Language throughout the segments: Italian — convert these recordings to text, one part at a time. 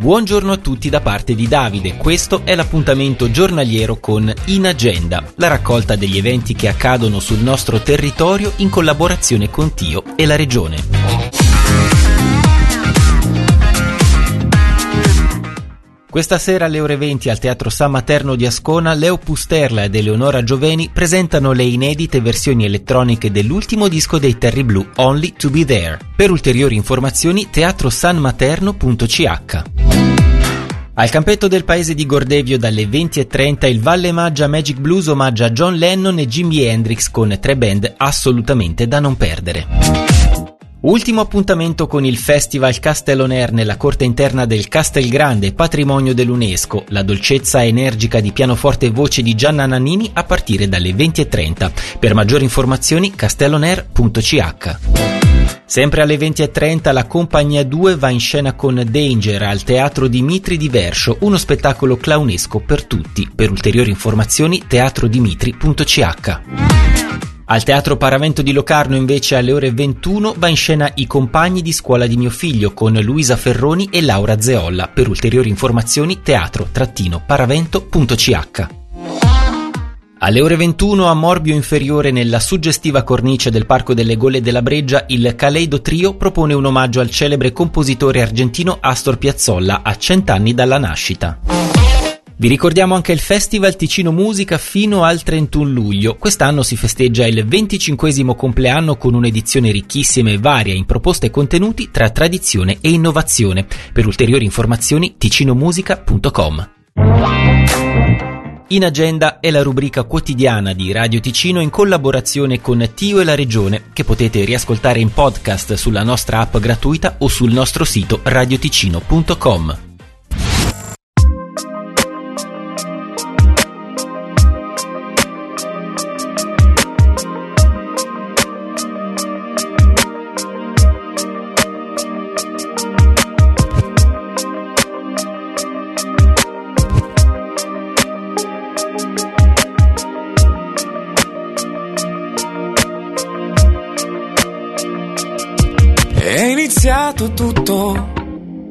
Buongiorno a tutti da parte di Davide, questo è l'appuntamento giornaliero con In Agenda, la raccolta degli eventi che accadono sul nostro territorio in collaborazione con Tio e la Regione. Questa sera alle ore 20 al Teatro San Materno di Ascona, Leo Pusterla ed Eleonora Gioveni presentano le inedite versioni elettroniche dell'ultimo disco dei Terry Blue, Only to Be There. Per ulteriori informazioni teatrosanmaterno.ch. Al campetto del paese di Gordevio dalle 20.30 il Valle Maggia Magic Blues omaggia John Lennon e Jimi Hendrix con tre band assolutamente da non perdere. Ultimo appuntamento con il Festival Castelloner nella corte interna del Castelgrande, patrimonio dell'UNESCO, la dolcezza energica di pianoforte e voce di Gianna Nannini a partire dalle 20.30. Per maggiori informazioni castelloner.ch. Sempre alle 20.30 la Compagnia 2 va in scena con Danger al Teatro Dimitri di Verscio, uno spettacolo clownesco per tutti. Per ulteriori informazioni teatrodimitri.ch. Al Teatro Paravento di Locarno invece alle ore 21 va in scena I compagni di scuola di mio figlio con Luisa Ferroni e Laura Zeolla. Per ulteriori informazioni teatro-paravento.ch. Alle ore 21 a Morbio Inferiore nella suggestiva cornice del Parco delle Gole della Breggia il Caleido Trio propone un omaggio al celebre compositore argentino Astor Piazzolla a cent'anni dalla nascita. Vi ricordiamo anche il Festival Ticino Musica fino al 31 luglio. Quest'anno si festeggia il 25 compleanno con un'edizione ricchissima e varia in proposte e contenuti tra tradizione e innovazione. Per ulteriori informazioni ticinomusica.com. In agenda è la rubrica quotidiana di Radio Ticino in collaborazione con Tio e la Regione, che potete riascoltare in podcast sulla nostra app gratuita o sul nostro sito radioticino.com. tutto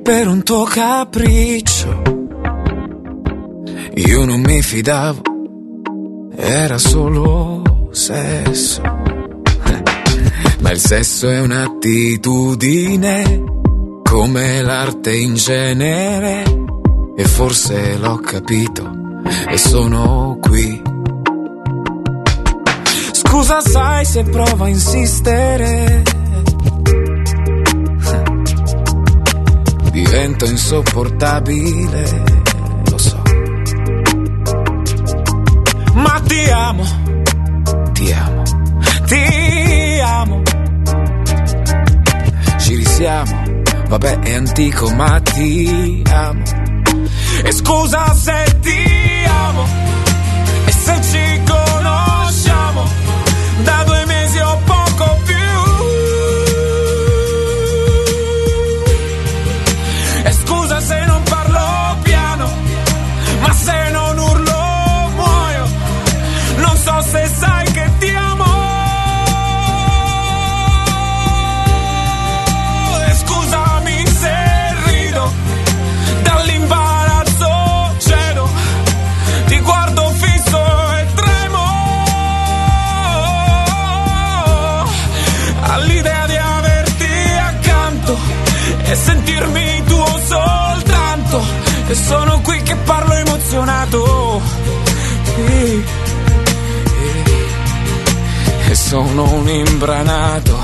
per un tuo capriccio. Io non mi fidavo, era solo sesso. Ma il sesso è un'attitudine, come l'arte in genere. E forse l'ho capito e sono qui. Scusa, sai se provo a insistere divento insopportabile, lo so. Ma ti amo, ti amo, ti amo. Ci risiamo, vabbè è antico ma ti amo. E scusa se ti amo, e se ci conosciamo e sentirmi tuo soltanto. E sono qui che parlo emozionato. Sì e sono un imbranato.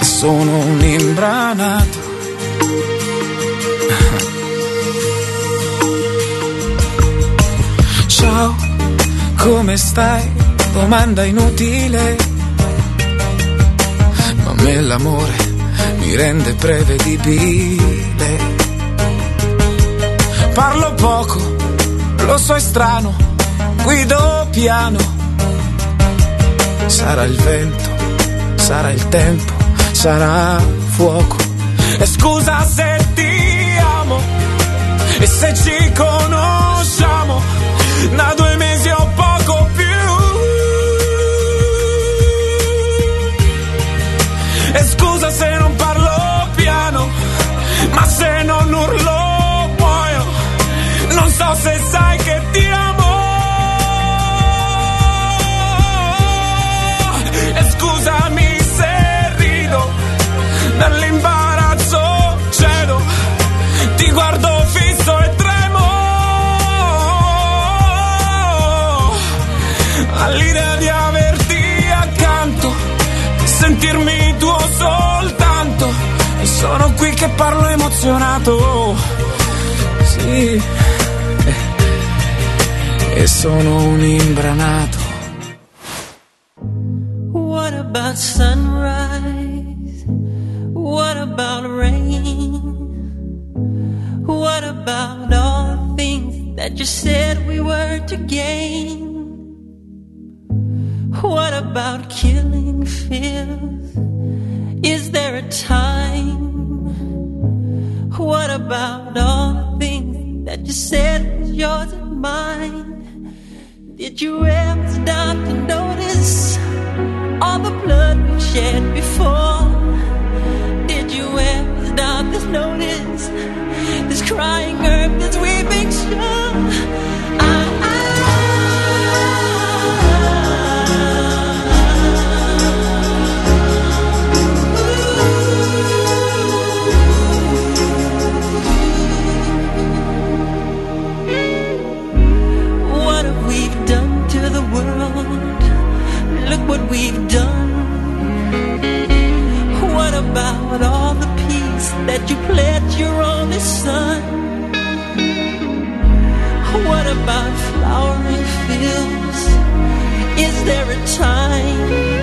Sono un imbranato. Ciao, come stai? Domanda inutile. L'amore mi rende prevedibile. Parlo poco, lo so è strano guido piano. Sarà il vento, sarà il tempo, sarà fuoco. E scusa se ti amo e se ci conosciamo da due sentirmi tuo soltanto. E sono qui che parlo emozionato. Sì. E sono un imbranato. What about sunrise? What about rain? What about all the things that you said we were to gain? What about killing fears? Is there a time? What about all the things that you said was yours and mine? Did you ever stop to notice all the blood we've shed before? Did you ever stop to notice about all the peace that you pledged your only son? What about flowering fields? Is there a time?